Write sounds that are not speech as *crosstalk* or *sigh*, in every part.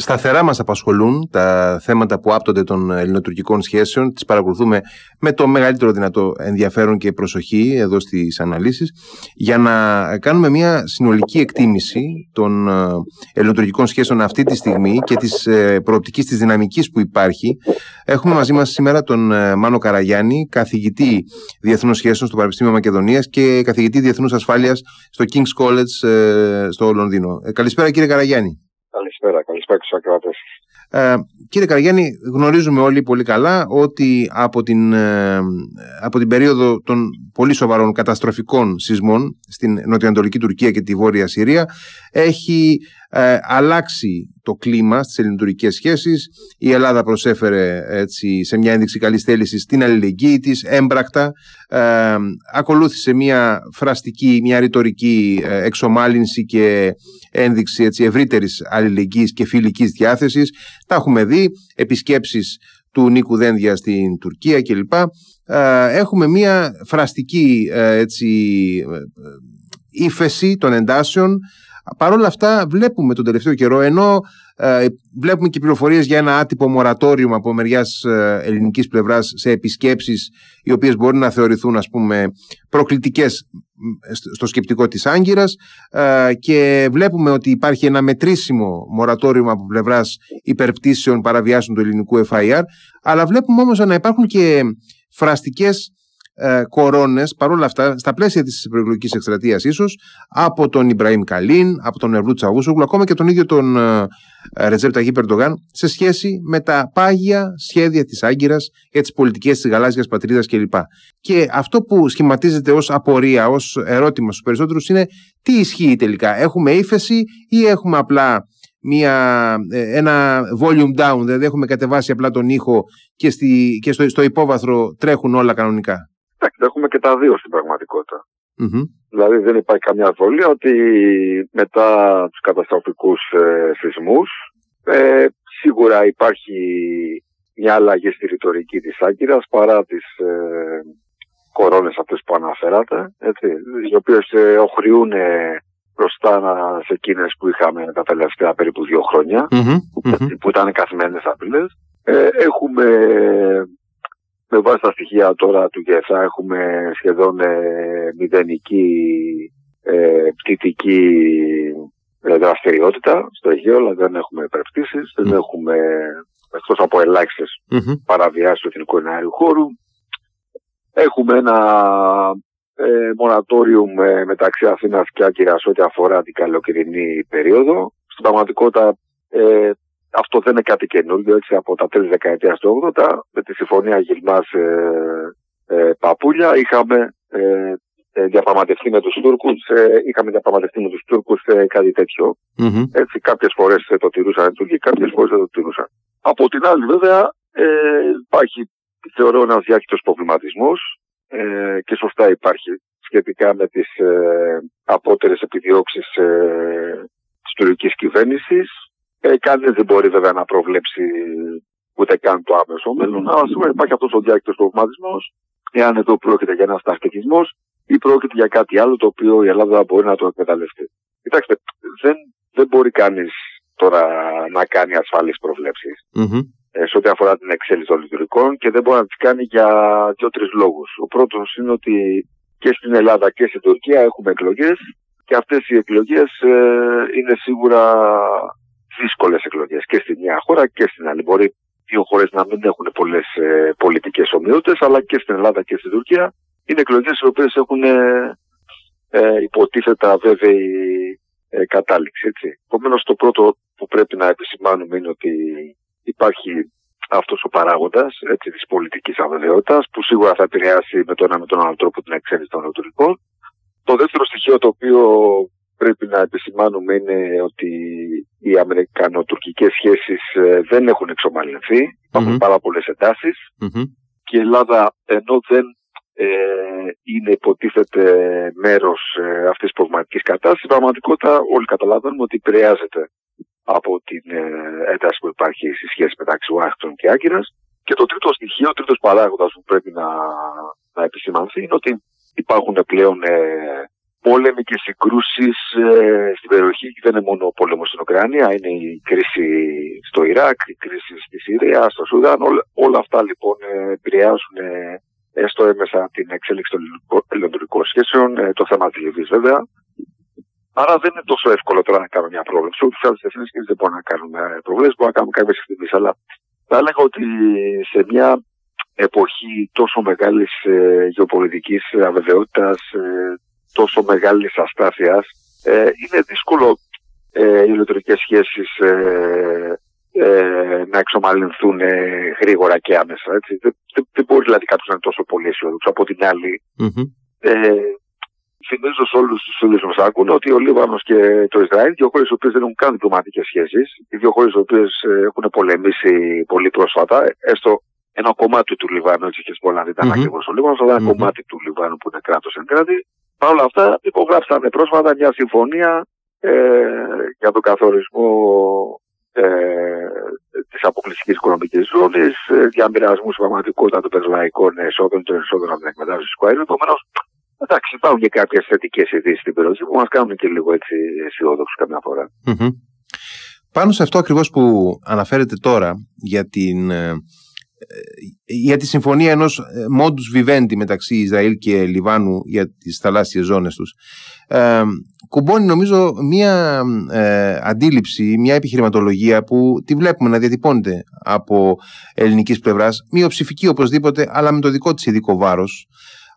Σταθερά μας απασχολούν τα θέματα που άπτονται των ελληνοτουρκικών σχέσεων. Τις παρακολουθούμε με το μεγαλύτερο δυνατό ενδιαφέρον και προσοχή εδώ στις αναλύσεις για να κάνουμε μια συνολική εκτίμηση των ε, ελληνοτουρκικών σχέσεων αυτή τη στιγμή και της ε, προοπτικής της δυναμικής που υπάρχει. Έχουμε μαζί μας σήμερα τον ε, Μάνο Καραγιάννη, καθηγητή Διεθνών Σχέσεων στο Πανεπιστήμιο Μακεδονίας και καθηγητή Διεθνούς Ασφάλειας στο King's College στο Λονδίνο. Καλησπέρα κύριε Καραγιάννη. Καλησπέρα, καλησπέρα στους ακροατές. Ε, κύριε Καραγιάννη, γνωρίζουμε όλοι πολύ καλά ότι από την, ε, από την περίοδο των πολύ σοβαρών καταστροφικών σεισμών στην νοτιοανατολική Τουρκία και τη Βόρεια Συρία έχει ε, αλλάξει το κλίμα στις ελληνοτουρκικές σχέσεις. Η Ελλάδα προσέφερε έτσι, σε μια ένδειξη καλής θέλησης την αλληλεγγύη της, έμπρακτα. Ε, ακολούθησε μια φραστική, μια ρητορική ε, εξομάλυνση και ένδειξη έτσι, ευρύτερης αλληλεγγύης και φιλικής διάθεσης. Τα έχουμε δει, επισκέψεις του Νίκου Δένδια στην Τουρκία κλπ. Ε, έχουμε μια φραστική έτσι, ύφεση των εντάσεων Παρ' όλα αυτά βλέπουμε τον τελευταίο καιρό ενώ ε, βλέπουμε και πληροφορίες για ένα άτυπο μορατόριο από μεριάς ε, ελληνικής πλευράς σε επισκέψεις οι οποίες μπορεί να θεωρηθούν ας πούμε προκλητικές στο σκεπτικό της Άγκυρας ε, και βλέπουμε ότι υπάρχει ένα μετρήσιμο μορατόριο από πλευράς υπερπτήσεων παραβιάσεων του ελληνικού FIR αλλά βλέπουμε όμως να υπάρχουν και φραστικές ε, κορώνες παρόλα αυτά στα πλαίσια της προεκλογικής εκστρατείας ίσως από τον Ιμπραήμ Καλίν, από τον Ερλού Τσαβούσογλου, ακόμα και τον ίδιο τον ε, Ρετζέπ Ταγί Περντογάν σε σχέση με τα πάγια σχέδια της Άγκυρας για τις πολιτικές της γαλάζιας πατρίδας κλπ. Και αυτό που σχηματίζεται ως απορία, ως ερώτημα στους περισσότερους είναι τι ισχύει τελικά. Έχουμε ύφεση ή έχουμε απλά μια, ε, ένα volume down, δηλαδή έχουμε κατεβάσει απλά τον ήχο και, στη, και στο, στο υπόβαθρο τρέχουν όλα κανονικά; Εντάξει, έχουμε και τα δύο στην πραγματικότητα. Δηλαδή δεν υπάρχει καμιά αφολία ότι μετά τους καταστροφικούς ε, σεισμούς ε, σίγουρα υπάρχει μια αλλαγή στη ρητορική της Άγκυρας παρά τις ε, κορώνες αυτές που αναφέρατε, έτσι, οι οποίες ε, οχριούν μπροστά σε εκείνες που είχαμε τα τελευταία περίπου δύο που, ήταν καθημένες απειλές. Ε, έχουμε με βάση τα στοιχεία τώρα του ΓΕΣΑ έχουμε σχεδόν ε, μηδενική ε, πτυτική ε, δραστηριότητα στο Αιγαίο, αλλά δεν έχουμε υπερπτήσεις, δεν έχουμε εκτός από ελάχιστες mm-hmm. παραβιάσεις του εθνικού εναέριου χώρου. Έχουμε ένα ε, μορατόριο μεταξύ Αθήνας και Άγκυρας ό,τι αφορά την καλοκαιρινή περίοδο. Στην πραγματικότητα ε, αυτό δεν είναι κάτι καινούργιο, έτσι από τα τέλη δεκαετίας του 80 με τη συμφωνία Γιλμάς ε, ε, Παπούλια είχαμε ε, ε διαπραγματευτεί με τους Τούρκους, ε, είχαμε διαπραγματευτεί με τους Τούρκους ε, κάτι τέτοιο. Mm-hmm. Έτσι κάποιες φορές το τηρούσαν οι Τούρκοι, κάποιες φορές δεν το τηρούσαν. Από την άλλη βέβαια ε, υπάρχει θεωρώ ένας διάχυτος προβληματισμός ε, και σωστά υπάρχει σχετικά με τις ε, απότερες επιδιώξεις ε, της τουρκικής κυβέρνησης ε, Κανείς δεν μπορεί βέβαια να προβλέψει ούτε καν το άμεσο μέλλον. Αλλά σίγουρα υπάρχει αυτός ο διάκριτο προβληματισμό, εάν εδώ πρόκειται για ένα στρατηγισμό ή πρόκειται για κάτι άλλο το οποίο η Ελλάδα μπορεί να το εκμεταλλευτεί. Κοιτάξτε, δεν, δεν μπορεί κανείς τώρα να κάνει ασφαλείς προβλέψεις mm-hmm. ε, σε ό,τι αφορά την εξέλιξη των λειτουργικών και δεν μπορεί να τις κάνει για δύο-τρεις λόγους. Ο πρώτος είναι ότι και στην Ελλάδα και στην Τουρκία έχουμε εκλογές και αυτές οι εκλογές ε, είναι σίγουρα δύσκολες εκλογές και στη μια χώρα και στην άλλη. Μπορεί δύο χώρες να μην έχουν πολλές ε, πολιτικές ομοιότητες, αλλά και στην Ελλάδα και στην Τουρκία είναι εκλογές οι οποίες έχουν ε, ε, υποτίθετα βέβαιη ε, κατάληξη. Επομένως, το πρώτο που πρέπει να επισημάνουμε είναι ότι υπάρχει αυτός ο παράγοντας της πολιτικής αβεβαιότητας, που σίγουρα θα επηρεάσει με τον ένα με τον άλλο τρόπο την εξέλιξη των εκλογικών. Το δεύτερο στοιχείο το οποίο πρέπει να επισημάνουμε είναι ότι οι αμερικανοτουρκικές σχέσεις ε, δεν έχουν εξομαλυνθεί. Υπάρχουν πάρα πολλές Και η Ελλάδα ενώ δεν ε, είναι υποτίθεται μέρος ε, αυτής της προβληματικής κατάστασης, στην πραγματικότητα όλοι καταλαβαίνουμε ότι επηρεάζεται από την ε, ένταση που υπάρχει στη σχέση μεταξύ Ουάχτων και Άγκυρας. Και το τρίτο στοιχείο, ο τρίτος παράγοντας που πρέπει να, να επισημανθεί είναι ότι υπάρχουν πλέον ε, πόλεμοι και συγκρούσεις ε, στην περιοχή δεν είναι μόνο ο πόλεμος στην Ουκρανία, είναι η κρίση στο Ιράκ, η κρίση στη Συρία, στο Σουδάν. Όλα, όλα αυτά λοιπόν ε, επηρεάζουν ε, έστω έμεσα την εξέλιξη των ελληνικών σχέσεων, ε, το θέμα της Λιβύης βέβαια. Άρα δεν είναι τόσο εύκολο τώρα να κάνουμε μια πρόβλεψη. Ούτε σε άλλε και δεν μπορούμε να κάνουμε προβλέψεις, μπορούμε να κάνουμε κάποιες εκτιμήσει. Αλλά θα έλεγα ότι σε μια εποχή τόσο μεγάλης ε, γεωπολιτικής αβεβαιότητας, ε, τόσο μεγάλης αστάθειας, ε, είναι δύσκολο ε, οι ηλεκτρικέ σχέσεις ε, ε, να εξομαλυνθούν ε, γρήγορα και άμεσα. Έτσι. Δεν, δεν, μπορεί δηλαδή κάποιος να είναι τόσο πολύ αισιόδοξο. Από την άλλη, mm-hmm. ε, θυμίζω σε όλους τους φίλους που μας άκουν ότι ο Λίβανος και το Ισραήλ, δύο χώρες οι οποίες δεν έχουν καν διπλωματικές σχέσεις, οι δύο χώρες οι οποίες ε, έχουν πολεμήσει πολύ πρόσφατα, έστω ένα κομμάτι του Λιβάνου, έτσι και πολλά δεν ήταν mm-hmm. ακριβώς ο Λίβανος, αλλά ένα mm-hmm. κομμάτι του Λιβάνου που είναι κράτος εν κράτη. Παρ' όλα αυτά, υπογράψαν πρόσφατα μια συμφωνία ε, για τον καθορισμό ε, της αποκλειστικής οικονομικής ζώνης, ε, διαμοιρασμού στην πραγματικότητα των πετρελαϊκών εσόδων, των εσόδων από την εκμετάλλευση του αερίου. Επομένως, Εντάξει, υπάρχουν και κάποιες θετικές ειδήσεις στην περιοχή που μας κάνουν και λίγο έτσι αισιόδοξους καμιά Πάνω σε αυτό ακριβώς που αναφέρετε τώρα για την. Ε, για τη συμφωνία ενός modus vivendi μεταξύ Ισραήλ και Λιβάνου για τις θαλάσσιες ζώνες τους ε, κουμπώνει νομίζω μία ε, αντίληψη, μία επιχειρηματολογία που τη βλέπουμε να διατυπώνεται από ελληνικής πλευράς μειοψηφική οπωσδήποτε αλλά με το δικό της ειδικό βάρος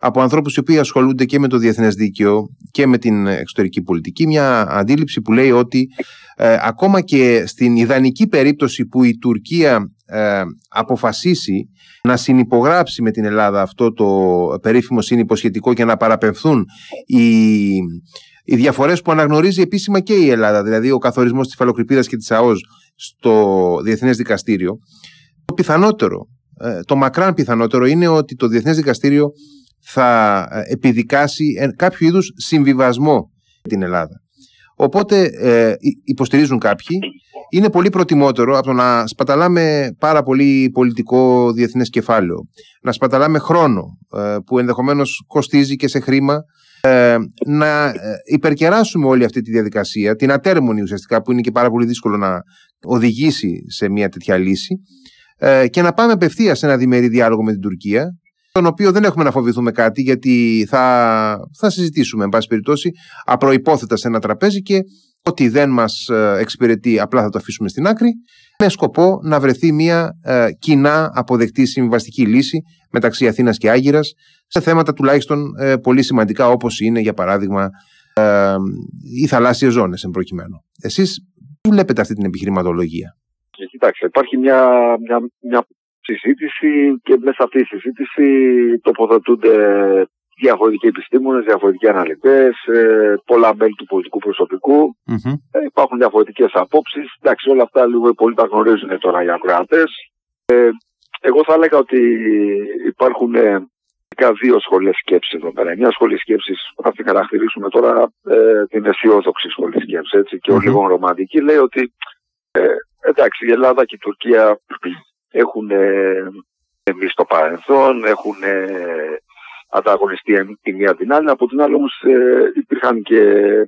από ανθρώπους οι οποίοι ασχολούνται και με το διεθνές δίκαιο και με την εξωτερική πολιτική. Μια αντίληψη που λέει ότι ε, ακόμα και στην ιδανική περίπτωση που η Τουρκία ε, αποφασίσει να συνυπογράψει με την Ελλάδα αυτό το περίφημο συνυποσχετικό και να παραπευθούν οι, οι διαφορές που αναγνωρίζει επίσημα και η Ελλάδα δηλαδή ο καθορισμός της φαλοκρηπίδας και της ΑΟΣ στο Διεθνές Δικαστήριο το πιθανότερο, ε, το μακράν πιθανότερο είναι ότι το Διεθνές Δικαστήριο θα ε, επιδικάσει κάποιο είδους συμβιβασμό την Ελλάδα. Οπότε ε, υποστηρίζουν κάποιοι, είναι πολύ προτιμότερο από το να σπαταλάμε πάρα πολύ πολιτικό διεθνές κεφάλαιο, να σπαταλάμε χρόνο ε, που ενδεχομένως κοστίζει και σε χρήμα, να υπερκεράσουμε όλη αυτή τη διαδικασία, την ατέρμονη ουσιαστικά που είναι και πάρα πολύ δύσκολο να οδηγήσει σε μια τέτοια λύση και να πάμε απευθείας σε ένα διμερή διάλογο με την Τουρκία τον οποίο δεν έχουμε να φοβηθούμε κάτι γιατί θα, θα συζητήσουμε εν πάση περιπτώσει απροϋπόθετα σε ένα τραπέζι και ό,τι δεν μας ε, εξυπηρετεί απλά θα το αφήσουμε στην άκρη με σκοπό να βρεθεί μια ε, κοινά αποδεκτή συμβαστική λύση μεταξύ Αθήνας και Άγυρας σε θέματα τουλάχιστον ε, πολύ σημαντικά όπως είναι για παράδειγμα ε, οι θαλάσσιες ζώνες εν προκειμένου. Εσείς τι βλέπετε αυτή την επιχειρηματολογία; Κοιτάξτε, υπάρχει μια, μια, μια συζήτηση και μέσα σε αυτή τη συζήτηση τοποθετούνται διαφορετικοί επιστήμονες, διαφορετικοί αναλυτές, ε, πολλά μέλη του πολιτικού Ε, υπάρχουν διαφορετικές απόψεις. Εντάξει, όλα αυτά λίγο πολύ τα γνωρίζουν τώρα οι ακροατές. Ε, εγώ θα έλεγα ότι υπάρχουν ε, δύο σχολές σκέψης εδώ πέρα. Μια σχολή σκέψης που θα την χαρακτηρίσουμε τώρα ε, την αισιόδοξη σχολή σκέψης έτσι, και mm-hmm. ο λίγο ρομαντική λέει ότι ε, εντάξει η Ελλάδα και η Τουρκία έχουν εμείς στο παρελθόν, έχουν ανταγωνιστεί η μία την άλλη. Από την άλλη όμως ε, υπήρχαν και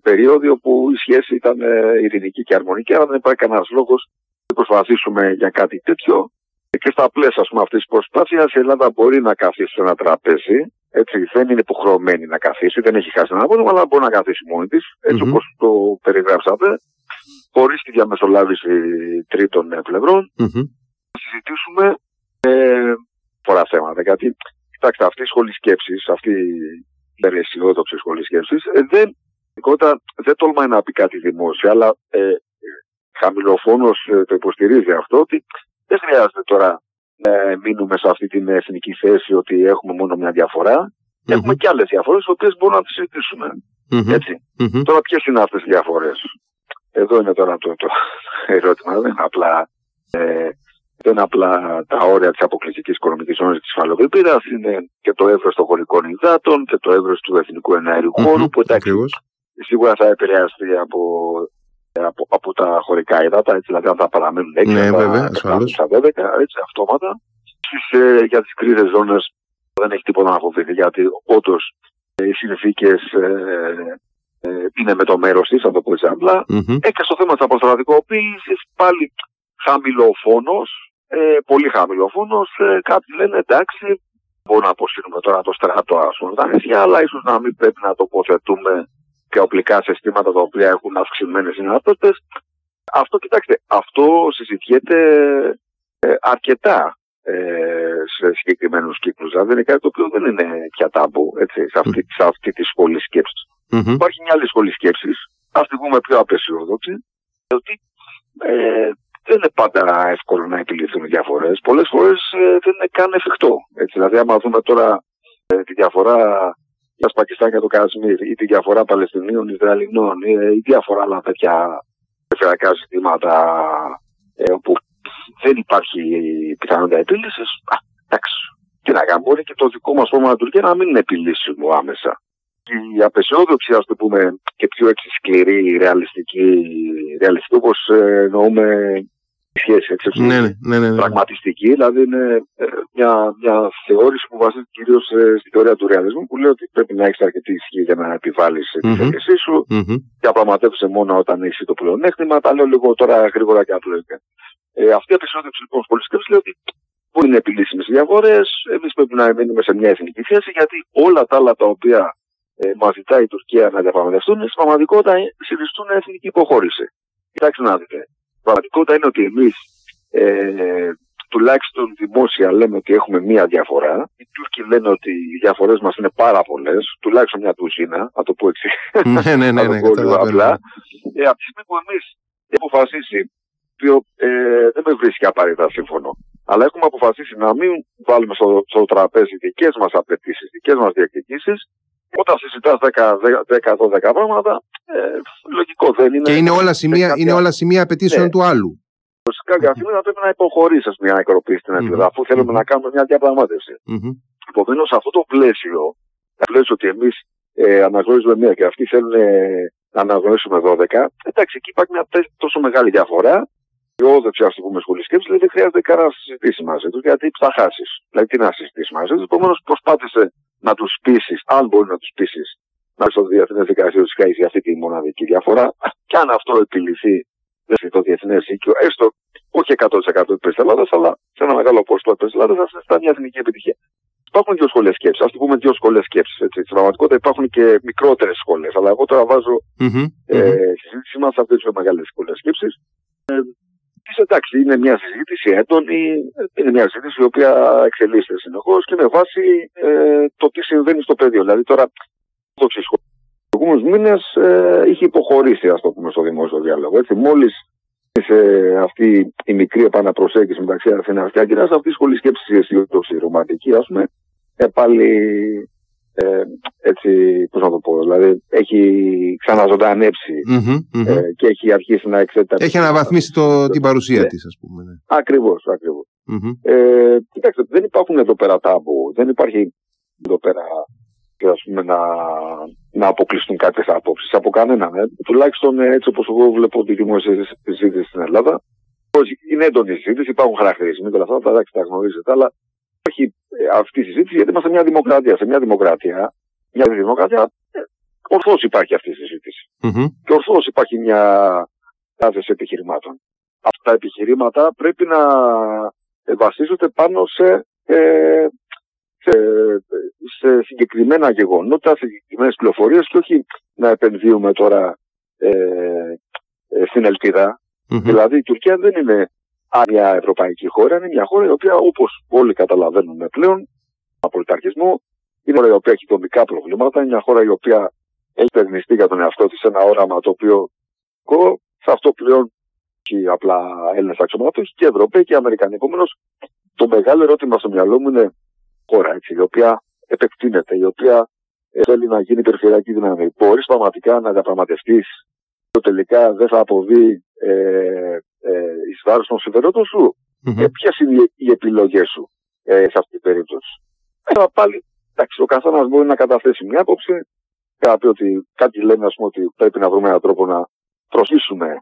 περίοδοι όπου η σχέση ήταν ε, ειρηνική και αρμονική, άρα δεν υπάρχει κανένας λόγος να προσπαθήσουμε για κάτι τέτοιο. Και στα πλαίσια αυτή αυτής της προσπάθειας η Ελλάδα μπορεί να καθίσει σε ένα τραπέζι. Έτσι, δεν είναι υποχρεωμένη να καθίσει, δεν έχει χάσει ένα απόδομα, αλλά μπορεί να καθίσει μόνη της, έτσι mm-hmm. όπως το περιγράψατε, χωρίς τη διαμεσολάβηση τρίτων πλευρών συζητήσουμε ε, πολλά θέματα. Γιατί, κοιτάξτε, αυτή η σχολή σκέψης, αυτή η αισιόδοξη σχολή σκέψης, ε, δεν, δεν τολμάει να πει κάτι δημόσια, αλλά ε, χαμηλοφόνος ε, το υποστηρίζει αυτό, ότι δεν χρειάζεται τώρα να μείνουμε σε αυτή την εθνική θέση ότι έχουμε μόνο μια διαφορά. Mm-hmm. Έχουμε και άλλες διαφορές, τι οποίες μπορούμε να τις συζητήσουμε. Mm-hmm. Έτσι. Mm-hmm. Τώρα, ποιες είναι αυτές οι διαφορές; Εδώ είναι τώρα το, το ερώτημα. Δεν είναι απλά ε, δεν είναι απλά τα όρια της αποκλειστικής οικονομικής ζώνης της Φαλοκρηπίδα, είναι και το εύρος των χωρικών υδάτων και το εύρος του εθνικού εναέριου χώρου, που εντάξει, σίγουρα θα επηρεαστεί από, από, από τα χωρικά υδάτα, έτσι, δηλαδή αν θα παραμένουν έξω, ναι, βέβαια, θα 12, έτσι, αυτόματα. Στις, ε, για τις κρίζε ζώνες δεν έχει τίποτα να φοβηθεί, γιατί όντως ε, οι συνθήκες ε, ε, είναι με το μέρος της, θα το πω έτσι απλά. Mm-hmm. Ε, και στο θέμα της αποστρατικοποίησης πάλι χαμηλόφωνος, ε, πολύ χαμηλόφωνος. Ε, κάποιοι λένε εντάξει, μπορούμε να αποσύρουμε τώρα το στρατό ας πούμε τα νησιά, αλλά ίσως να μην πρέπει να τοποθετούμε και οπλικά συστήματα τα οποία έχουν αυξημένες δυνατότητες. Αυτό, κοιτάξτε, αυτό συζητιέται ε, αρκετά ε, σε συγκεκριμένους κύκλους. Δηλαδή είναι κάτι το οποίο δεν είναι πια τάμπου έτσι, σε, αυτή, σε αυτή τη σχολή σκέψης. Mm-hmm. Υπάρχει μια άλλη σχολή σκέψης, ας τη πούμε πιο απεσιόδοξη, ότι ε, δεν είναι πάντα εύκολο να επιληθούν διαφορές. Πολλές φορές ε, δεν είναι καν εφικτό. Έτσι. Δηλαδή, άμα δούμε τώρα ε, τη διαφορά για Πακιστάν και το Κασμίρ ή τη διαφορά Παλαιστινίων, Ισραηλινών ή, ή διάφορα άλλα τέτοια περιφερειακά ζητήματα ε, όπου δεν υπάρχει πιθανότητα επίλυσης. Εντάξει. Τι να κάνουμε, μπορεί και το δικό μας πρόγραμμα Τουρκία να μην είναι επιλύσιμο άμεσα. Η απεσιόδοξη, ας το πούμε, και πιο έτσι σκληρή, ρεαλιστική, ρεαλιστική όπως ε, εννοούμε σχέση έτσι, ναι, ναι, ναι, ναι, πραγματιστική, δηλαδή είναι ε, μια, μια θεώρηση που βασίζεται κυρίως ε, στη θεωρία του ρεαλισμού που λέει ότι πρέπει να έχεις αρκετή ισχύ για να επιβάλλεις mm-hmm. τη θέλησή σου mm-hmm. διαπραγματεύεσαι μόνο όταν έχει το πλεονέκτημα. Τα λέω λίγο τώρα γρήγορα και απλοϊκά. Ε, αυτή η απεσιόδοξη λοιπόν σκέψη λέει ότι μπορεί να επιλύσει τι διαφορές. Εμείς πρέπει να μείνουμε σε μια εθνική θέση γιατί όλα τα άλλα τα οποία ε, μας ζητάει η Τουρκία να διαπραγματευτούν στην πραγματικότητα συνιστούν εθνική υποχώρηση. Κοιτάξτε να δείτε πραγματικότητα είναι ότι εμείς ε, τουλάχιστον δημόσια λέμε ότι έχουμε μία διαφορά. Οι Τούρκοι λένε ότι οι διαφορές μας είναι πάρα πολλές, τουλάχιστον μια τουζίνα, να το πω έτσι. Ναι, ναι, ναι. *laughs* ναι, ναι απλά. Ε, από τη στιγμή που εμείς έχουμε αποφασίσει, το ε, δεν με βρίσκει απαραίτητα σύμφωνο, αλλά έχουμε αποφασίσει να μην βάλουμε στο, στο τραπέζι δικές μας απαιτήσεις, δικές μας διεκδικήσεις, όταν συζητάς 10-12 πράγματα, ε, λογικό δεν είναι. Και είναι όλα σημεία, είναι όλα σημεία απαιτήσεων ναι. του άλλου. Φυσικά κάποια στιγμή θα πρέπει να υποχωρήσεις μια ακροπή στην Ελλάδα, αφού θέλουμε να κάνουμε μια διαπραγμάτευση. Mm-hmm. Επομένως, αυτό το πλαίσιο, το πλαίσιο ότι εμείς ε, αναγνωρίζουμε μία και αυτοί θέλουν ε, να αναγνωρίσουμε 12, εντάξει, εκεί υπάρχει μια τόσο μεγάλη διαφορά. Η όδεψη, ας το πούμε, σχολής σκέψης, δηλαδή δεν χρειάζεται κανένα να συζητήσει μαζί τους, γιατί θα χάσεις. Δηλαδή, τι να συζητήσεις μαζί τους. Επομένως, προσπάθησε να του πείσει, αν μπορεί να του πείσει, να στο διεθνέ δικαστήριο τη για αυτή τη μοναδική διαφορά. Και αν αυτό επιληθεί το διεθνέ δίκαιο, έστω όχι 100% τη Ελλάδα, αλλά σε ένα μεγάλο ποσοστό τη Ελλάδα, θα είναι μια εθνική επιτυχία. Υπάρχουν δύο σχολέ σκέψη. Α το πούμε δύο σχολέ σκέψη. Στην πραγματικότητα υπάρχουν και μικρότερε σχολέ. Αλλά εγώ τώρα βάζω mm-hmm, ε, mm-hmm. συζήτησή μα αυτέ τι μεγάλε σχολέ σκέψη. Ε, εντάξει, είναι μια συζήτηση έντονη, είναι μια συζήτηση η οποία εξελίσσεται συνεχώς και με βάση ε, το τι συμβαίνει στο πεδίο. Δηλαδή τώρα, το ψυχο του προηγούμενους μήνες ε, είχε υποχωρήσει, ας το πούμε, στο δημόσιο διάλογο. Έτσι, μόλις σε αυτή η μικρή επαναπροσέγγιση μεταξύ Αθήνα και Άγκυρας, αυτή η σχολή σκέψης, η αισιοδόξη ρομαντική, ας πούμε, ε, πάλι ε, έτσι, πώς να το πω, δηλαδή έχει ε, και έχει αρχίσει να εξετάσει. Έχει αναβαθμίσει το, την παρουσία ναι. της, ας πούμε. Ναι. Ακριβώς, ακριβώς. Ε, κοιτάξτε, δεν υπάρχουν εδώ πέρα τάμπου, δεν υπάρχει εδώ πέρα ας πούμε, να, να αποκλειστούν κάποιες απόψεις από κανέναν. Ε. Τουλάχιστον ε, έτσι όπως εγώ βλέπω τη δημόσια συζήτηση στην Ελλάδα. Είναι έντονη συζήτηση, υπάρχουν χαρακτηρισμοί και όλα αυτά, τα, τα γνωρίζετε, αλλά υπάρχει ε, αυτή η συζήτηση γιατί είμαστε μια δημοκρατία. Σε μια δημοκρατία, μια δημοκρατία, ε, ορθώς υπάρχει αυτή η συζήτηση. Mm-hmm. Και ορθώς υπάρχει μια διάθεση επιχειρημάτων. Αυτά τα επιχειρήματα πρέπει να ε, βασίζονται πάνω σε, ε, σε, σε συγκεκριμένα γεγονότα, σε συγκεκριμένες πληροφορίες και όχι να επενδύουμε τώρα ε, ε, στην ελπίδα. Mm-hmm. Δηλαδή η Τουρκία δεν είναι μια ευρωπαϊκή χώρα, είναι μια χώρα η οποία όπως όλοι καταλαβαίνουμε πλέον, απολυταρχισμό, είναι μια χώρα η οποία έχει δομικά προβλήματα, είναι μια χώρα η οποία έχει περνιστεί για τον εαυτό της ένα όραμα το οποίο σε αυτό πλέον όχι απλά Έλληνες αξιωματούχοι και Ευρωπαίοι και Αμερικανοί. Επομένως, το μεγάλο ερώτημα στο μυαλό μου είναι χώρα έτσι, η οποία επεκτείνεται, η οποία θέλει να γίνει περιφερειακή δύναμη. Μπορείς πραγματικά να διαπραγματευτεί το τελικά δεν θα αποβεί ε, ε, εις βάρος των συμφερόντων σου. Mm-hmm. Ε, ποιες είναι οι επιλογές σου ε, σε αυτή την περίπτωση. Ε, πάλι, εντάξει, ο καθένας μπορεί να καταθέσει μια άποψη. Κάποιοι, ότι, κάποιοι λένε ας πούμε, ότι πρέπει να βρούμε έναν τρόπο να προσλύσουμε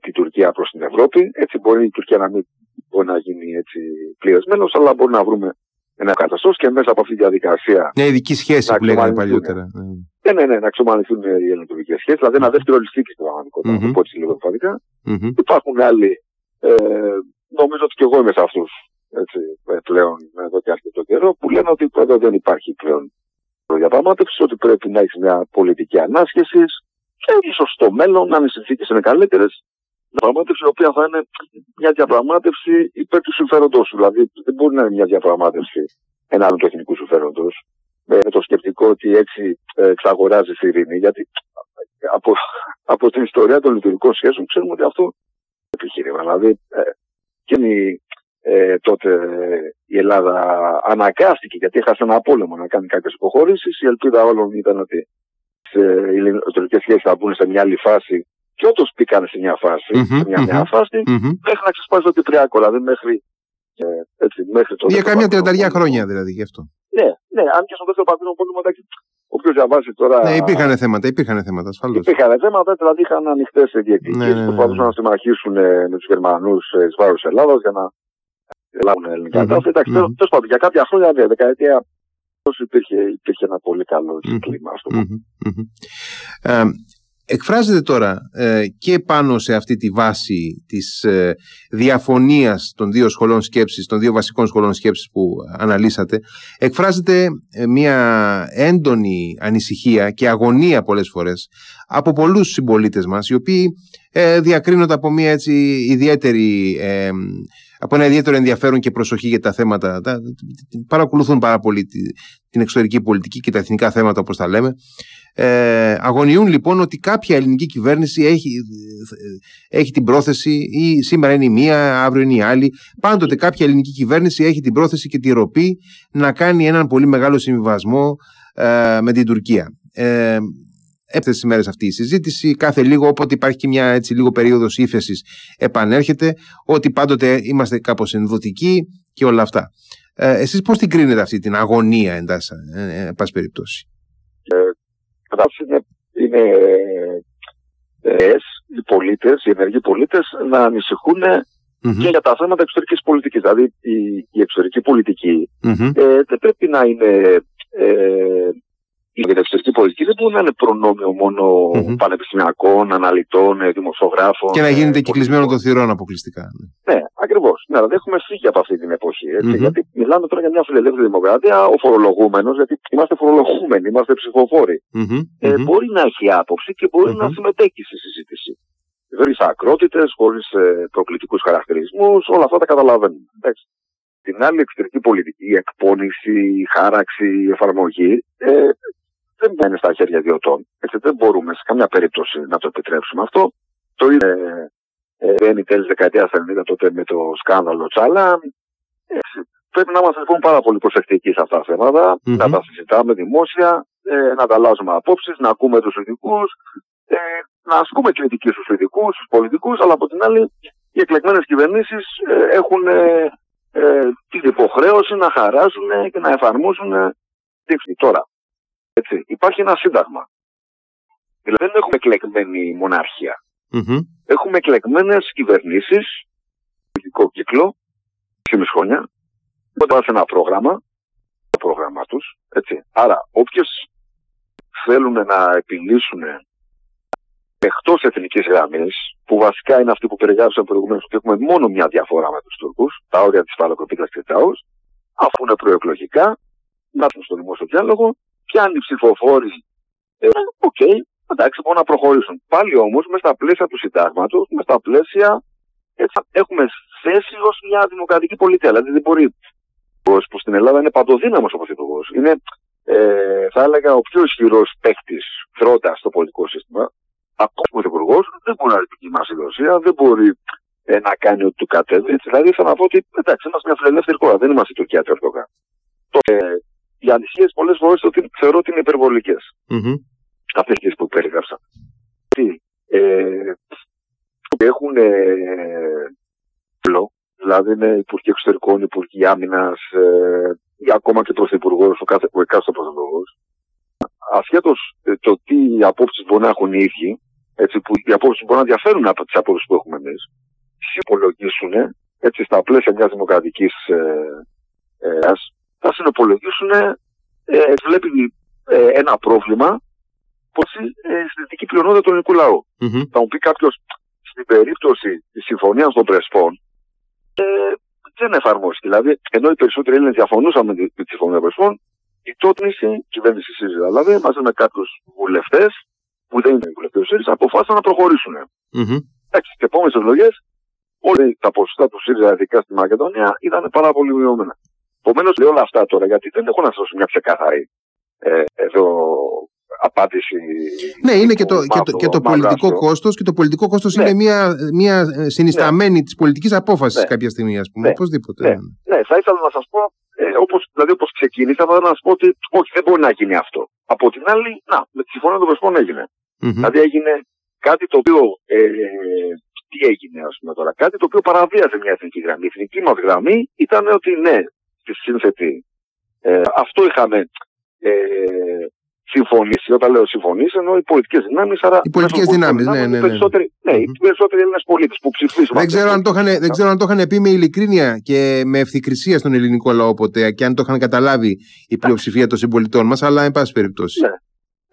την Τουρκία προς την Ευρώπη. Έτσι μπορεί η Τουρκία να μην μπορεί να γίνει έτσι πλήρες αλλά μπορεί να βρούμε ένα καθεστώς και μέσα από αυτή τη διαδικασία. Μια ειδική σχέση που λέγαμε παλιότερα. Ναι, ναι, ναι, να εξομαλυνθούν οι ελληνικέ σχέσεις. Δηλαδή ένα δεύτερο ληστήκη στην πραγματικότητα. Mm-hmm. Να το πω έτσι λίγο mm-hmm. Υπάρχουν άλλοι. Ε, νομίζω ότι και εγώ είμαι σε αυτούς πλέον εδώ και αρκετό καιρό που λένε ότι εδώ δεν υπάρχει πλέον διαπραγμάτευση, ότι πρέπει να έχεις μια πολιτική ανάσχεσης και ίσως στο μέλλον, αν οι συνθήκες είναι καλύτερες, διαπραγμάτευση η οποία θα είναι μια διαπραγμάτευση υπέρ του συμφέροντός σου. Δηλαδή δεν μπορεί να είναι μια διαπραγμάτευση ενάντια του εθνικού συμφέροντος με το σκεπτικό ότι έτσι ε, εξαγοράζεις η ειρήνη. Γιατί από, από την ιστορία των λειτουργικών σχέσεων ξέρουμε ότι αυτό είναι επιχείρημα. Δηλαδή ε, εκείνη ε, τότε η Ελλάδα αναγκάστηκε γιατί έχασε ένα πόλεμο να κάνει κάποιες υποχωρήσεις. Η ελπίδα όλων ήταν ότι οι λειτουργικές σχέσεις θα μπουν σε μια άλλη φάση και όντως μπήκαν σε μια φάση, mm-hmm, σε μια νέα φάση, mm-hmm. μέχρι να ξεσπάσει το Κυπριακό, δηλαδή μέχρι, ε, έτσι, μέχρι το. Για καμιά τριανταριά χρόνια δηλαδή γι' αυτό. Ναι, ναι, αν και στο δεύτερο παγκόσμιο πόλεμο, εντάξει, όποιος διαβάσει τώρα. Ναι, υπήρχαν θέματα, υπήρχαν θέματα, ασφαλώς. Υπήρχαν θέματα, δηλαδή είχαν ανοιχτές διεκδικήσει. Ναι, ναι, ναι, προσπαθούσαν να συμμαχήσουν ε, με τους Γερμανούς ε, εις βάρος Ελλάδα για να λάβουν ελληνικά mm-hmm, Εντάξει, mm-hmm. τέλος πάντων, για κάποια χρόνια, ναι, δεκαετία, υπήρχε, υπήρχε ένα πολύ καλό κλίμα, ας πούμε εκφράζεται τώρα ε, και πάνω σε αυτή τη βάση της ε, διαφωνίας των δύο σχολών σκέψης, των δύο βασικών σχολών σκέψης που αναλύσατε, εκφράζεται ε, μια έντονη ανησυχία και αγωνία πολλές φορές από πολλούς συμπολίτες μας, οι οποίοι ε, διακρίνονται από μια έτσι ιδιαίτερη από ένα ιδιαίτερο ενδιαφέρον και προσοχή για τα θέματα. Τα, παρακολουθούν πάρα πολύ την εξωτερική πολιτική και τα εθνικά θέματα, όπως τα λέμε. Ε, αγωνιούν λοιπόν ότι κάποια ελληνική κυβέρνηση έχει, έχει την πρόθεση, ή σήμερα είναι η μία, αύριο είναι η άλλη. Πάντοτε κάποια ελληνική κυβέρνηση έχει την πρόθεση και τη ροπή να κάνει έναν πολύ μεγάλο συμβιβασμό ε, με την Τουρκία. Ε, Έπθε τι μέρες αυτή η συζήτηση. Κάθε λίγο, όποτε υπάρχει και μια έτσι λίγο περίοδος ύφεσης, επανέρχεται. Ότι πάντοτε είμαστε κάπως ενδοτικοί και όλα αυτά. Ε, Εσείς πώς την κρίνετε αυτή την αγωνία, εντάσσα, ε, ε, πάση περιπτώσει; Ε, είναι, ε, οι πολίτες, οι ενεργοί πολίτες, να ανησυχουν και για τα θέματα εξωτερικής πολιτικής. Δηλαδή, η, η εξωτερική ε, δεν πρέπει να είναι ε, η μεταξυστική πολιτική δεν μπορεί να είναι προνόμιο μόνο mm-hmm. πανεπιστημιακών, αναλυτών, ε, δημοσιογράφων. Και να γίνεται ε, κυκλισμένο των θυρών αποκλειστικά. Ναι, ναι ακριβώς. Ναι, αλλά δεν έχουμε φύγει από αυτή την εποχή. Έτσι, mm-hmm. Γιατί μιλάμε τώρα για μια φιλελεύθερη δημοκρατία, ο φορολογούμενος, γιατί είμαστε φορολογούμενοι, είμαστε ψηφοφόροι. Mm-hmm. Ε, μπορεί να έχει άποψη και μπορεί να συμμετέχει στη συζήτηση. Χωρί ακρότητες, χωρίς ε, προκλητικούς χαρακτηρισμούς, όλα αυτά τα καταλαβαίνουμε. Εντάξει. Την άλλη εξωτερική πολιτική, η εκπόνηση, η χάραξη, η εφαρμογή, ε, δεν μπαίνει στα χέρια ιδιωτών. Έτσι δεν μπορούμε σε καμιά περίπτωση να το επιτρέψουμε αυτό. Το είναι ε, τέλη δεκαετίας 90 τότε με το σκάνδαλο Τσάλα. Έτσι, πρέπει να είμαστε λοιπόν πάρα πολύ προσεκτικοί σε αυτά τα θέματα, mm-hmm. να τα συζητάμε δημόσια, ε, να ανταλλάζουμε απόψεις, να ακούμε τους ειδικούς, ε, να ασκούμε κριτική στους ειδικούς, στους πολιτικούς, αλλά από την άλλη οι εκλεγμένες κυβερνήσεις ε, έχουν ε, ε, την υποχρέωση να χαράζουν και να εφαρμόζουν τη τώρα. Έτσι. Υπάρχει ένα σύνταγμα. Δηλαδή δεν έχουμε εκλεγμένη μοναρχία. Mm-hmm. Έχουμε εκλεγμένες κυβερνήσεις, πολιτικό κύκλο, 6,5 χρόνια, που σε ένα πρόγραμμα, το πρόγραμμα τους. Άρα, όποιες θέλουν να επιλύσουν εκτός εθνικής γραμμής, που βασικά είναι αυτοί που περιγράψαν προηγουμένως ότι έχουμε μόνο μια διαφορά με τους Τούρκους, τα όρια της Παλακοπίτα και Τάου, αφού είναι προεκλογικά, να έρθουν στο δημόσιο διάλογο και αν οι ψηφοφόροι. Ε, ok, okay, εντάξει, μπορούν να προχωρήσουν. Πάλι όμως, μες στα πλαίσια του συντάγματος, μες στα πλαίσια. Έτσι, έχουμε θέση ως μια δημοκρατική πολιτεία. Δηλαδή δεν μπορεί. Που στην Ελλάδα είναι παντοδύναμος ο Πρωθυπουργός. Είναι, ε, θα έλεγα, ο πιο ισχυρός παίκτης φρότα στο πολιτικό σύστημα. Ακόμα ο Πρωθυπουργός δεν μπορεί να δοκιμάσει η Ρωσία, δεν μπορεί ε, να κάνει ό,τι του κατέβει. Δηλαδή θα να πω ότι εντάξει, είμαστε μια φιλελεύθερη χώρα, δεν είμαστε η Τουρκία του Ερντογάν. Ε, οι ανησυχίε πολλές φορές θεωρώ ότι είναι υπερβολικές. Mm-hmm. Αυτές τις που περιγράψα. Τι, ε, έχουν ε, δηλαδή είναι υπουργοί εξωτερικών, υπουργοί άμυνας ε, ή ακόμα και πρωθυπουργός, ο κάθε ο εκάστοτε πρωθυπουργός. Ασχέτως ε, το τι απόψεις μπορεί να έχουν οι ίδιοι, έτσι, που οι απόψεις μπορεί να διαφέρουν από τις απόψεις που έχουμε εμείς, υπολογίσουν έτσι, στα πλαίσια μιας δημοκρατικής ε, ε, θα συνοπολογίσουν, ε, βλέπει ε, ένα πρόβλημα πως ε, στην δυτική πλειονότητα του ελληνικού λαού. Mm-hmm. Θα μου πει κάποιος, στην περίπτωση της συμφωνίας των Πρεσπών, ε, δεν εφαρμόστηκε. Δηλαδή, ενώ οι περισσότεροι Έλληνες διαφωνούσαν με τη, συμφωνία των Πρεσπών, η τότε κυβέρνηση ΣΥΡΙΖΑ, δηλαδή μαζί με κάποιους βουλευτές, που δεν είναι βουλευτές του ΣΥΡΙΖΑ, αποφάσισαν να προχωρήσουν. Mm-hmm. Εντάξει, στι επόμενες εκλογές, όλα τα ποσοστά του ΣΥΡΙΖΑ, ειδικά στη Μακεδονία, ήταν πάρα πολύ μειωμένα. Επομένως, λέω όλα αυτά τώρα, γιατί δεν έχω να σα δώσω μια ξεκάθαρη ε, εδώ απάντηση. Ναι, είναι και το, και το, και το πολιτικό κόστος και το πολιτικό κόστος ναι. είναι μια, μια ε, συνισταμένη ναι. της πολιτικής απόφασης ναι. κάποια στιγμή, ας πούμε. Ναι. Οπωσδήποτε. Ναι. ναι. θα ήθελα να σας πω, ε, όπως, δηλαδή όπως ξεκίνησα, θα να σας πω ότι όχι, δεν μπορεί να γίνει αυτό. Από την άλλη, να, με τη συμφωνία των Πρεσπών έγινε. Mm-hmm. Δηλαδή έγινε κάτι το οποίο. Ε, τι έγινε, ας πούμε τώρα, κάτι το οποίο παραβίαζε μια εθνική γραμμή. Η εθνική μας γραμμή ήταν ότι ναι, στη σύνθετη. Ε, αυτό είχαμε ε, συμφωνήσει. Όταν λέω συμφωνήσει, εννοώ οι πολιτικές δυνάμεις. Οι πολιτικές δυνάμεις, ναι, ναι. ναι. Οι περισσότεροι, ναι, οι περισσότεροι Έλληνες πολίτε που ψηφίσαν. Δεν ξέρω, αν το είχαν, δεν ξέρω αν το είχαν πει με ειλικρίνεια και με ευθυκρισία στον ελληνικό λαό ποτέ και αν το είχαν καταλάβει η πλειοψηφία των συμπολιτών μας, αλλά εν πάση περιπτώσει. Ναι.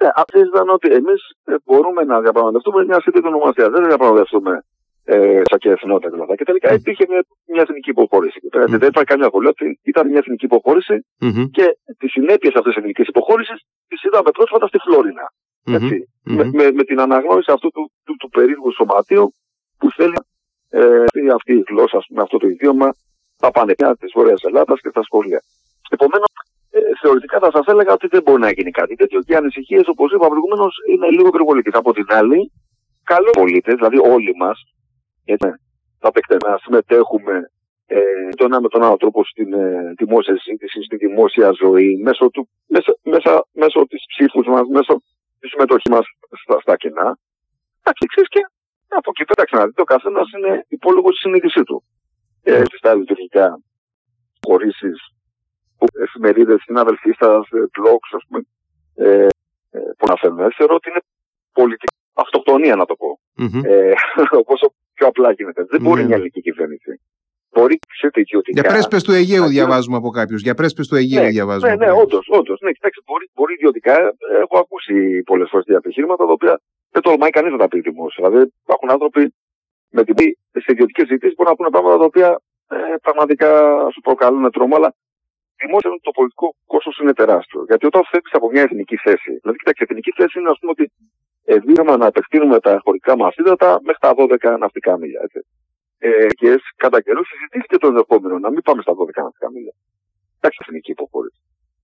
Ναι, αυτή ήταν ότι εμείς ε, μπορούμε να διαπραγματευτούμε μια σύντομη ονομασία. Δεν διαπραγματευτούμε ε, σαν και εθνότητα δηλαδή. Και τελικά υπήρχε μια, μια εθνική υποχώρηση. Mm. Δεν υπάρχει καμία απολύτω ότι ήταν μια εθνική υποχώρηση mm-hmm. και τις συνέπειες αυτής της εθνικής υποχώρησης τις είδαμε πρόσφατα στη Φλόρινα. Έτσι, mm-hmm. Με, με, με, την αναγνώριση αυτού του, του, του περίεργου σωματείου που θέλει ε, αυτή η γλώσσα, πούμε, αυτό το ιδίωμα στα πανεπιστήμια της Βόρειας Ελλάδας και στα σχολεία. Επομένως, ε, θεωρητικά θα σας έλεγα ότι δεν μπορεί να γίνει κάτι τέτοιο και οι ανησυχίες, όπως είπα προηγουμένως, είναι λίγο υπερβολικέ. Από την άλλη, καλό πολίτες, δηλαδή όλοι μας, έτσι, θα να συμμετέχουμε ε, τον ένα με τον άλλο τρόπο στην ε, δημόσια συζήτηση, στη δημόσια ζωή, μέσω, του, μέσα, μέσα, μέσω της ψήφους μας, μέσω της συμμετοχής μας στα, στα κοινά. Εντάξει, και από εκεί πέρα ξαναδείτε, ο καθένας είναι υπόλογος στη συνείδησή του. Ε, στα λειτουργικά χωρίσει, εφημερίδες, συνάδελφοί σας, blogs, ας πούμε, ε, ε, που αναφέρουν. Θεωρώ ότι είναι πολιτική αυτοκτονία, να το πω. Mm-hmm. Ε, *laughs* πιο απλά γίνεται. Δεν μπορεί ναι. μια ελληνική κυβέρνηση. Μπορεί ξέρετε, ιδιωτικά. Για πρέσπες του Αιγαίου να... διαβάζουμε από κάποιους. Για πρέσπες του Αιγαίου ναι, διαβάζουμε. Ναι, ναι, όντως. Όντως, ναι, κοιτάξτε, μπορεί, μπορεί ιδιωτικά. Έχω ακούσει πολλές φορές τέτοια επιχείρηματα τα οποία δεν τολμάει κανείς να τα πει δημόσια. Δηλαδή, υπάρχουν άνθρωποι με την σε ιδιωτικές ζητήσεις που να πούνε πράγματα τα οποία ε, πραγματικά σου προκαλούν τρόμο, αλλά δημόσια το πολιτικό κόστος είναι τεράστιο. Γιατί όταν φεύγει από μια εθνική θέση, δηλαδή, κοιτάξτε, η εθνική θέση είναι ας πούμε ότι Ευήραμε να επεκτείνουμε τα χωρικά μας ύδατα μέχρι τα 12 ναυτικά μίλια. Έτσι. Ε, και κατά καιρό συζητήθηκε το ενδεχόμενο να μην πάμε στα 12 ναυτικά μίλια. Εντάξει, εθνική υποχώρηση.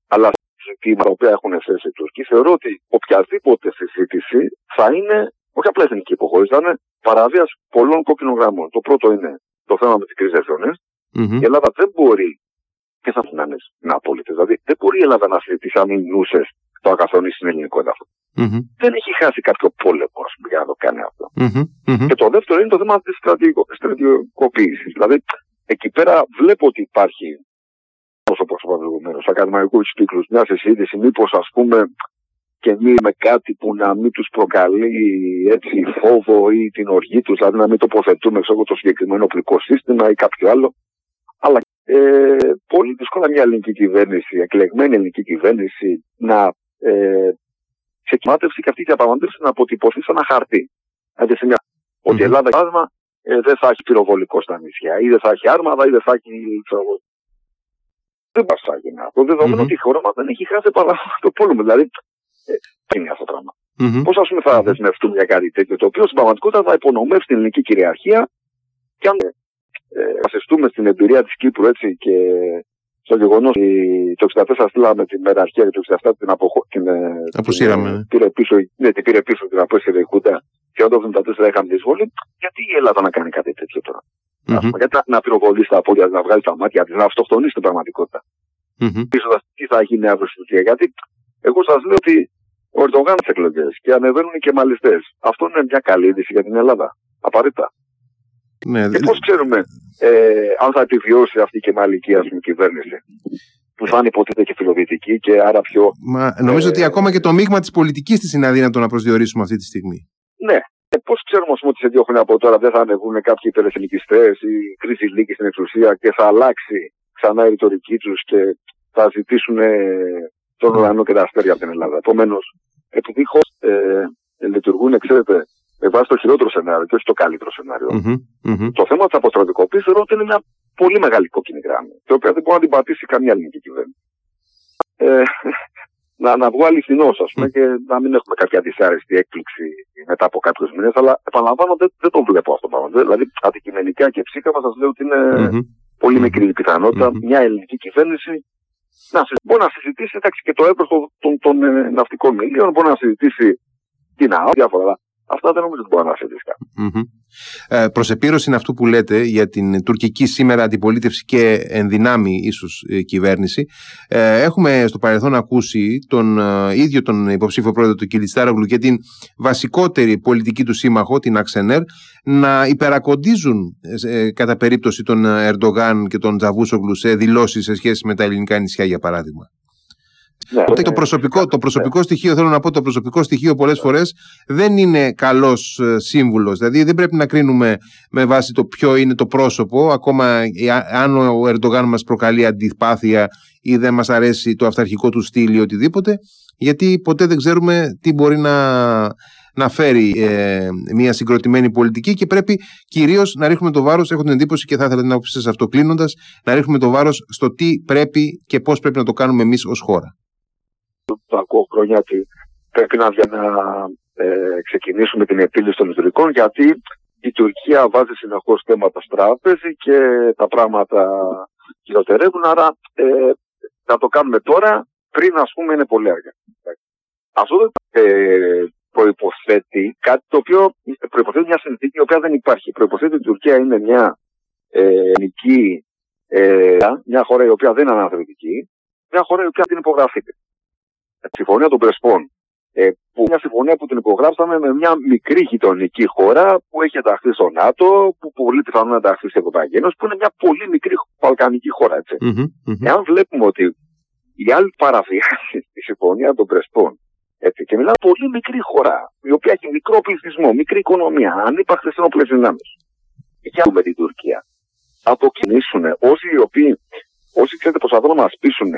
Αλλά ζητήματα που έχουν θέσει οι Τούρκοι, θεωρώ ότι οποιαδήποτε συζήτηση θα είναι όχι απλά εθνική υποχώρηση, θα είναι παραβίαση πολλών κόκκινων γραμμών. Το πρώτο είναι το θέμα με τι κρίζε ζώνε. Mm-hmm. Η Ελλάδα δεν μπορεί και θα να είναι απόλυτη. Δηλαδή δεν μπορεί η Ελλάδα να συζητήσει αν είναι νούσε το ακαθονίσει στην ελληνικό έδαφο. Mm-hmm. Δεν έχει χάσει κάποιο πόλεμο πούμε, για να το κάνει αυτό. Mm-hmm. Και το δεύτερο είναι το θέμα της στρατιωτικοποίηση. Δηλαδή, εκεί πέρα βλέπω ότι υπάρχει, όσο είπα προηγουμένω, στου ακαδημαϊκούς κύκλους, μια συζήτηση, μήπως ας πούμε και μη με κάτι που να μην τους προκαλεί έτσι φόβο ή την οργή τους, δηλαδή να μην τοποθετούμε ξέρω, το συγκεκριμένο οπλικό σύστημα ή κάποιο άλλο. Αλλά ε, πολύ δύσκολα μια ελληνική κυβέρνηση, εκλεγμένη ελληνική κυβέρνηση, να ε, ξεκινάτευση και αυτή η διαπραγμάτευση να αποτυπωθεί σε ένα χαρτί. Δηλαδή σε μια... mm-hmm. Ότι η Ελλάδα, για παράδειγμα, ε, δεν θα έχει πυροβολικό στα νησιά, ή δεν θα έχει άρματα, ή δεν θα έχει. Ξέρω, δεν μα θα γίνει αυτό. Δεδομένου mm-hmm. ότι η χώρα μας δεν έχει χάσει παρά *laughs* το πόλεμο. Δηλαδή, ε, είναι αυτό το πράγμα. Mm-hmm. Πώς ας πούμε θα δεσμευτούμε για κάτι τέτοιο, το οποίο στην πραγματικότητα θα υπονομεύσει την ελληνική κυριαρχία και αν ε, βασιστούμε στην εμπειρία της Κύπρου έτσι και στο γεγονός ότι το 64 στείλαμε την μεραρχία και το 67 την, αποχω... την, ε, Αποσύραμε. Την, πήρε πίσω, ναι, την πήρε πίσω την απόσυρε η Χούντα και όταν το 74 είχαμε τη εισβολή. Γιατί η Ελλάδα να κάνει κάτι τέτοιο τώρα; Mm-hmm. γιατί να, να πυροβολείς τα πόδια, να βγάλεις τα μάτια τη, να αυτοκτονήσει την πραγματικότητα. Mm-hmm. τι θα γίνει αύριο στην Τουρκία. Γιατί εγώ σας λέω ότι ο Ερντογάν τις εκλογές και ανεβαίνουν και μαλιστέ. Αυτό είναι μια καλή είδηση για την Ελλάδα. Απαραίτητα. Ναι, και πώς ξέρουμε ε, αν θα επιβιώσει αυτή και μαλλική ας πούμε, κυβέρνηση που θα είναι υποτίθεται και φιλοδυτική και άρα πιο. Μα, νομίζω ε, ότι ακόμα και το μείγμα της πολιτικής της είναι αδύνατο να προσδιορίσουμε αυτή τη στιγμή. Ναι. Ε, Πώς ξέρουμε πούμε, ότι σε δύο χρόνια από τώρα δεν θα ανεβούν κάποιοι υπερεθνικιστές ή κρίση λίγη στην εξουσία και θα αλλάξει ξανά η ρητορική τους και θα ζητήσουν ε, τον ουρανό και τα αστέρια από την Ελλάδα. Επομένως, επειδή οι χώρες ε, λειτουργούν, ξέρετε, με βάση το χειρότερο σενάριο και όχι το καλύτερο το θέμα τη αποστρατικοποίηση θεωρώ ότι είναι μια πολύ μεγάλη κόκκινη γράμμη, την οποία δεν μπορεί να την πατήσει καμία ελληνική κυβέρνηση. Ε, να, να βγω αληθινός, ας πούμε, και να μην έχουμε κάποια δυσάρεστη έκπληξη μετά από κάποιους μήνες. Αλλά επαναλαμβάνω, δεν, δεν το βλέπω αυτό το πράγμα. Δηλαδή, αντικειμενικά και ψύχα μας, σας λέω ότι είναι πολύ μικρή η πιθανότητα μια ελληνική κυβέρνηση να, μπορεί να συζητήσει εντάξει, και το έπρος των, των, των, ε, ναυτικών μιλίων, μπορεί να συζητήσει την ΑΟ, διάφορα. Αυτά δεν νομίζω ότι μπορεί να συζητήσει mm-hmm. ε, Προς επίρρωση είναι αυτού που λέτε για την τουρκική σήμερα αντιπολίτευση και ενδυνάμει ίσως ε, κυβέρνηση. Ε, έχουμε στο παρελθόν ακούσει τον ε, ίδιο τον υποψήφιο πρόεδρο του Κιλιστάρογλου και την βασικότερη πολιτική του σύμμαχο, την Αξενέρ, να υπερακοντίζουν ε, κατά περίπτωση τον Ερντογάν και τον Τζαβούσογλου σε δηλώσεις σε σχέση με τα ελληνικά νησιά για παράδειγμα. Ναι, το, ναι. προσωπικό, το προσωπικό στοιχείο, θέλω να πω, το προσωπικό στοιχείο πολλές φορές δεν είναι καλός ε, σύμβουλος. Δηλαδή δεν πρέπει να κρίνουμε με βάση το ποιο είναι το πρόσωπο, ακόμα αν ο Ερντογάν μας προκαλεί αντιπάθεια ή δεν μας αρέσει το αυταρχικό του στυλ ή οτιδήποτε, γιατί ποτέ δεν ξέρουμε τι μπορεί να, να φέρει ε, μια συγκροτημένη πολιτική και πρέπει κυρίως να ρίχνουμε το βάρος, έχω την εντύπωση και θα ήθελα να άποψη σε αυτό κλείνοντα, να ρίχνουμε το βάρος στο τι πρέπει και πώς πρέπει να το κάνουμε εμείς ως χώρα το ακούω χρόνια ότι πρέπει να, να ε, ξεκινήσουμε την επίλυση των ιστορικών γιατί η Τουρκία βάζει συνεχώς θέματα στο τράπεζι και τα πράγματα χειροτερεύουν άρα ε, να το κάνουμε τώρα πριν ας πούμε είναι πολύ αργά. Αυτό ε, προϋποθέτει κάτι το οποίο προϋποθέτει μια συνθήκη η οποία δεν υπάρχει. Προϋποθέτει ότι η Τουρκία είναι μια ε, ε, μια χώρα η οποία δεν είναι αναθεωρητική, μια χώρα η οποία δεν υπογραφείται συμφωνία των Πρεσπών. Ε, που μια συμφωνία που την υπογράψαμε με μια μικρή γειτονική χώρα που έχει ενταχθεί στο ΝΑΤΟ, που πολύ πιθανόν να ενταχθεί στην Ευρωπαϊκή Ένωση, που είναι μια πολύ μικρή βαλκανική χώρα. Έτσι. Εάν βλέπουμε ότι η άλλη παραβίαση τη συμφωνία των Πρεσπών, έτσι, και μιλάμε πολύ μικρή χώρα, η οποία έχει μικρό πληθυσμό, μικρή οικονομία, ανύπαρκτε ενόπλε δυνάμεις. Για με την Τουρκία. Αποκινήσουν όσοι οι οποίοι, όσοι ξέρετε προσπαθούν να μας πείσουν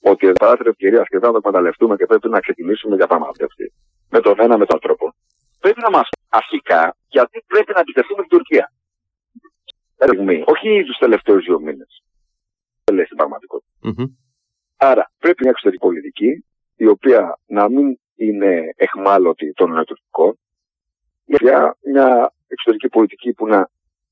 ότι η παράθυρο ευκαιρία και θα το εκμεταλλευτούμε και πρέπει να ξεκινήσουμε για διαπραγμάτευση με τον ένα με τον τρόπο. Πρέπει να μας αρχικά γιατί πρέπει να εμπιστευτούμε την Τουρκία. Όχι τους τελευταίους δύο μήνες. Δεν λέει στην πραγματικότητα. Mm-hmm. Άρα πρέπει μια εξωτερική πολιτική η οποία να μην είναι εχμάλωτη των νεοτουρκικών για μια εξωτερική πολιτική που να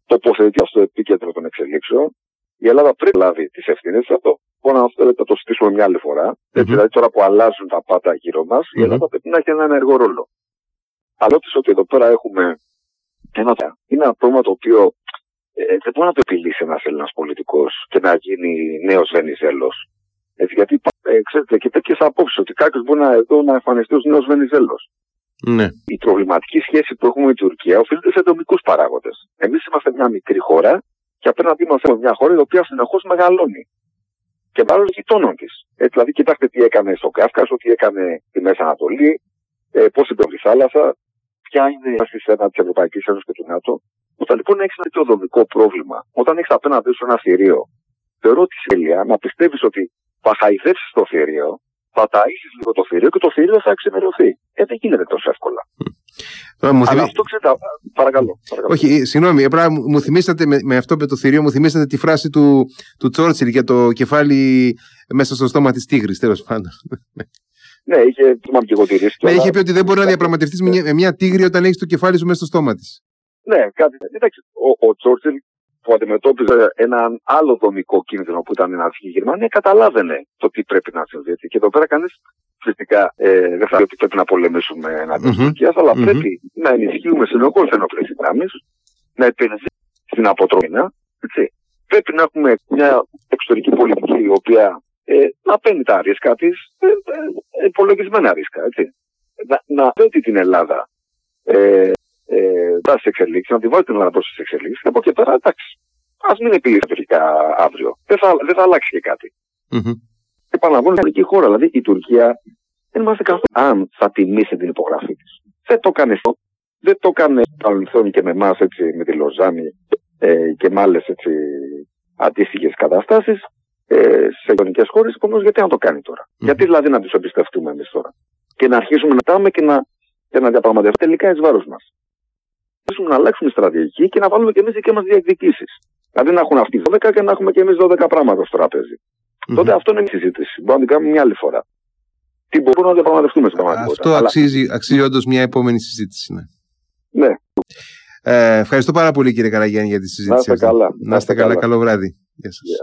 τοποθετεί στο επίκεντρο των εξελίξεων. Η Ελλάδα πρέπει να λάβει τις ευθύνες αυτό μπορούμε να θέλετε, το συζητήσουμε μια άλλη φορά. Mm-hmm. Έτσι, δηλαδή τώρα που αλλάζουν τα πάντα γύρω μας, mm-hmm. η Ελλάδα πρέπει να έχει ένα ενεργό ρόλο. Αλλά ότι εδώ πέρα έχουμε ένα Είναι ένα πρόβλημα το οποίο ε, δεν μπορεί να το επιλύσει ένας Έλληνας πολιτικός και να γίνει νέος Βενιζέλος. γιατί ε, ξέρετε και τέτοιες απόψεις ότι κάποιος μπορεί να, εδώ να εμφανιστεί ως νέος Βενιζέλος. Ναι. Η προβληματική σχέση που έχουμε με την Τουρκία οφείλεται σε δομικού παράγοντες. Εμείς είμαστε μια μικρή χώρα και απέναντί μας έχουμε μια χώρα η οποία συνεχώς μεγαλώνει και μάλλον γειτόνων τη. Ε, δηλαδή, κοιτάξτε τι έκανε στο Κάφκασο, τι έκανε στη Μέση Ανατολή, ε, πώς είπε η θάλασσα, ποια είναι η βάση της Ευρωπαϊκής Ένωσης και του ΝΑΤΟ. Όταν λοιπόν έχει ένα τέτοιο δομικό πρόβλημα, όταν έχεις απέναντί σου ένα θηρίο, θεωρώ ότι η να πιστεύεις ότι θα χαϊδεύσει το θηρίο, θα ταΐσει λίγο το θηρίο και το θηρίο θα εξημερωθεί. Ε, δεν γίνεται τόσο εύκολα. Μου Αλλά αυτό ξέρετε, παρακαλώ, παρακαλώ. Όχι, συγγνώμη, μου θυμήσατε με, με αυτό με το θηρίο, μου θυμήσατε τη φράση του, του Τσόρτσιλ για το κεφάλι μέσα στο στόμα της τίγρης, τέλος πάντων. Ναι, είχε, θυμάμαι και εγώ τη ρίσκη. Ναι, είχε πει ότι δεν μπορεί να διαπραγματευτείς με, μια, μια τίγρη όταν έχεις το κεφάλι σου μέσα στο στόμα της. Ναι, κάτι. Εντάξει, ο, ο Τσόρτσιλ που αντιμετώπιζε έναν άλλο δομικό κίνδυνο που ήταν η Ναζική Γερμανία, καταλάβαινε το τι πρέπει να συμβεί. Και εδώ πέρα κανείς φυσικά ε, δεν θα λέει ότι πρέπει να πολεμήσουμε εναντίον mm-hmm. Τουρκίας, αλλά mm-hmm. πρέπει να ενισχύουμε συνολικώ ενόπλε δυνάμει, να επενδύσουμε στην αποτροπή. Πρέπει να έχουμε μια εξωτερική πολιτική η οποία ε, να παίρνει τα ρίσκα της, ε, ε, υπολογισμένα ρίσκα. Έτσι. Να, να δει την Ελλάδα ε, ε, τάσει εξελίξεις, να τη βάλει την Ελλάδα προς τις εξελίξεις και από εκεί πέρα εντάξει. Α μην επιλύσει τελικά αύριο. Δεν θα, δεν θα αλλάξει και κάτι. Mm-hmm. Επαναλαμβάνω, είναι ελληνική χώρα. Δηλαδή η Τουρκία δεν είμαστε καθόλου αν θα τιμήσει την υπογραφή της. Δεν το έκανε αυτό. Δεν το έκανε παρελθόν και με εμάς με τη Λοζάνη ε, και με άλλες αντίστοιχες καταστάσεις. ε, σε γειτονικές χώρες. Επομένως, γιατί να το κάνει τώρα; Γιατί δηλαδή να τους εμπιστευτούμε εμείς τώρα; Και να αρχίσουμε να τάμε και να, και να διαπραγματευτούμε τελικά εις βάρος μας. Να αλλάξουμε στρατηγική και να βάλουμε και εμείς δικές μας διεκδικήσεις. Δηλαδή να έχουν αυτοί 12 και να έχουμε και εμείς 12 πράγματα στο τραπέζι. Mm-hmm. Τότε αυτό είναι μια συζήτηση. Μπορούμε να την κάνουμε μια άλλη φορά. Τι μπορούμε να διαπραγματευτούμε στην πραγματικότητα. Αυτό αξίζει, αξίζει όντως μια επόμενη συζήτηση. Ναι. ναι. Ε, ευχαριστώ πάρα πολύ κύριε Καραγιάννη για τη συζήτηση. Να είστε καλά. Να είστε καλά. Καλό βράδυ. Γεια σας.